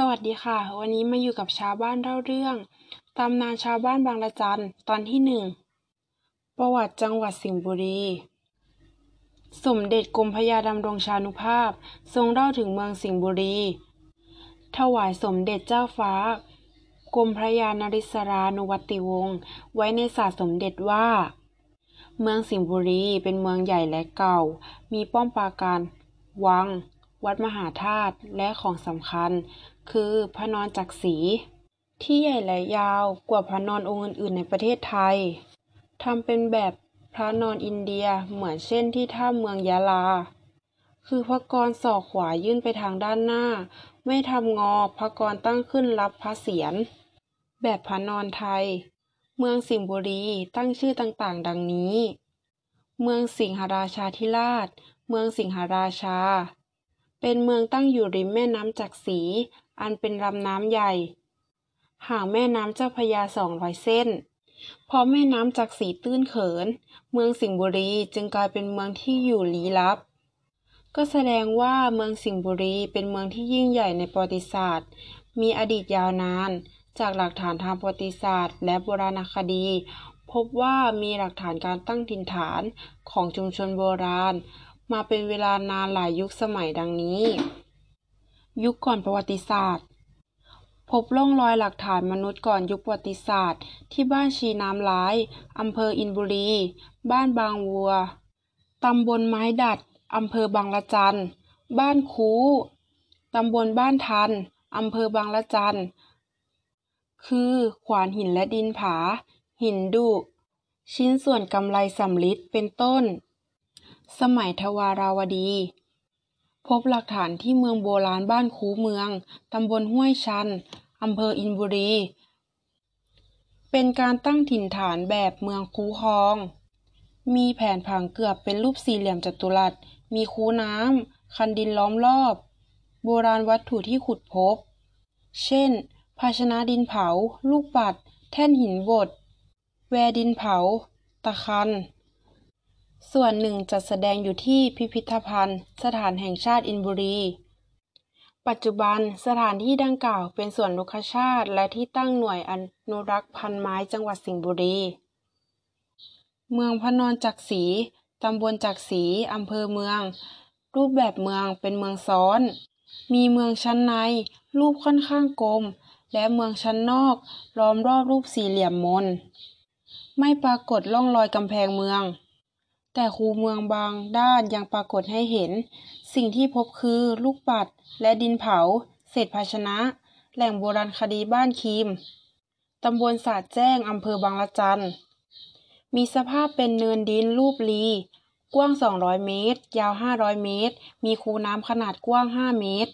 สวัสดีค่ะ วันนี้มาอยู่กับชาวบ้านเล่าเรื่อง ตำนานชาวบ้านบางละจันตอนที่หนึ่ง ประวัติจังหวัดสิงห์บุรี สมเด็จกรมพระยาดำรงชานุภาพ ทรงเล่าถึงเมืองสิงห์บุรี ถวายสมเด็จเจ้าฟ้า กรมพระยานริศรานุวัติวงศ์ไว้ในศาสตร์สมเด็จว่า เมืองสิงห์บุรีเป็นเมืองใหญ่และเก่า มีป้อมปราการ วัง วัดมหาธาตุและของสำคัญ คือพระนอนจักรีที่ใหญ่และยาวกว่าพระนอนองค์อื่น ๆ ในประเทศไทยทำเป็นแบบพระนอนอินเดียเหมือนเช่นที่ท่าเมืองยะลา คือพระกรศอกขวายื่นไปทางด้านหน้า ไม่ทำงอพระกรตั้งขึ้นรับพระเศียรแบบพระนอนไทย เมืองสิงห์บุรีตั้งชื่อต่างๆ ดังนี้ เมืองสิงหราชาธิราช เมืองสิงหราชา เป็นเมืองตั้งอยู่ริมแม่น้ำจักรีอันเป็นลำน้ำใหญ่ ห่างแม่น้ำเจ้าพระยาสองร้อยเส้น พอแม่น้ำจักรีตื้นเขิน เมืองสิงห์บุรีจึงกลายเป็นเมืองที่อยู่ลี้ลับ ก็แสดงว่าเมืองสิงห์บุรีเป็นเมืองที่ยิ่งใหญ่ในประวัติศาสตร์ มีอดีตยาวนาน จากหลักฐานทางประวัติศาสตร์ และโบราณคดี พบว่ามีหลักฐานการตั้งถิ่นฐานของชุมชนโบราณ มาเป็นเวลานานหลายยุคสมัยดังนี้ ยุคก่อนประวัติศาสตร์ พบร่องรอยหลักฐานมนุษย์ก่อนยุคประวัติศาสตร์ ที่บ้านชีน้ำร้ายอำเภออินบุรี บ้านบางวัวตำบลไม้ดัดอำเภอบางละจัน บ้านคูตำบลบ้านทันอำเภอบางละจัน คือขวานหินและดินผา หินดุ ชิ้นส่วนกำไลสำริดเป็นต้น สมัยทวาราวดี พบหลักฐานที่เมืองโบราณบ้านคูเมือง ตำบลห้วยชัน อำเภออินบุรี เป็นการตั้งถิ่นฐานแบบเมืองคูคลอง มีแผนผังเกือบเป็นรูปสี่เหลี่ยมจัตุรัส มีคูน้ำ คันดินล้อมรอบ โบราณวัตถุที่ขุดพบ เช่น ภาชนะดินเผา ลูกปัด แท่นหินบด แวดินเผา ตะคัน ส่วนหนึ่งจัดแสดงอยู่ที่พิพิธภัณฑ์ สถานแห่งชาติอินบุรี ปัจจุบันสถานที่ดังกล่าวเป็นสวนนกชาตและที่ตั้งหน่วยอนุรักษ์พันธุ์ไม้จังหวัดสิงห์บุรี เมืองพนอนจักรีตำบลจักรีอำเภอเมือง รูปแบบเมืองเป็นเมืองซ้อน มีเมืองชั้นใน รูปค่อนข้างกลม และเมืองชั้นนอกล้อมรอบรูปสี่เหลี่ยมมน ไม่ปรากฏร่องรอยกำแพงเมือง แต่คูเมืองบางด้านยังปรากฏให้เห็น สิ่งที่พบคือลูกปัดและดินเผา เศษภาชนะ แหล่งโบราณคดีบ้านคีม ตำบลสาดแจ้ง อำเภอบางละจัน มีสภาพเป็นเนินดินรูปรี กว้าง 200 เมตร ยาว 500 เมตร มีคูน้ำขนาดกว้าง 5 เมตร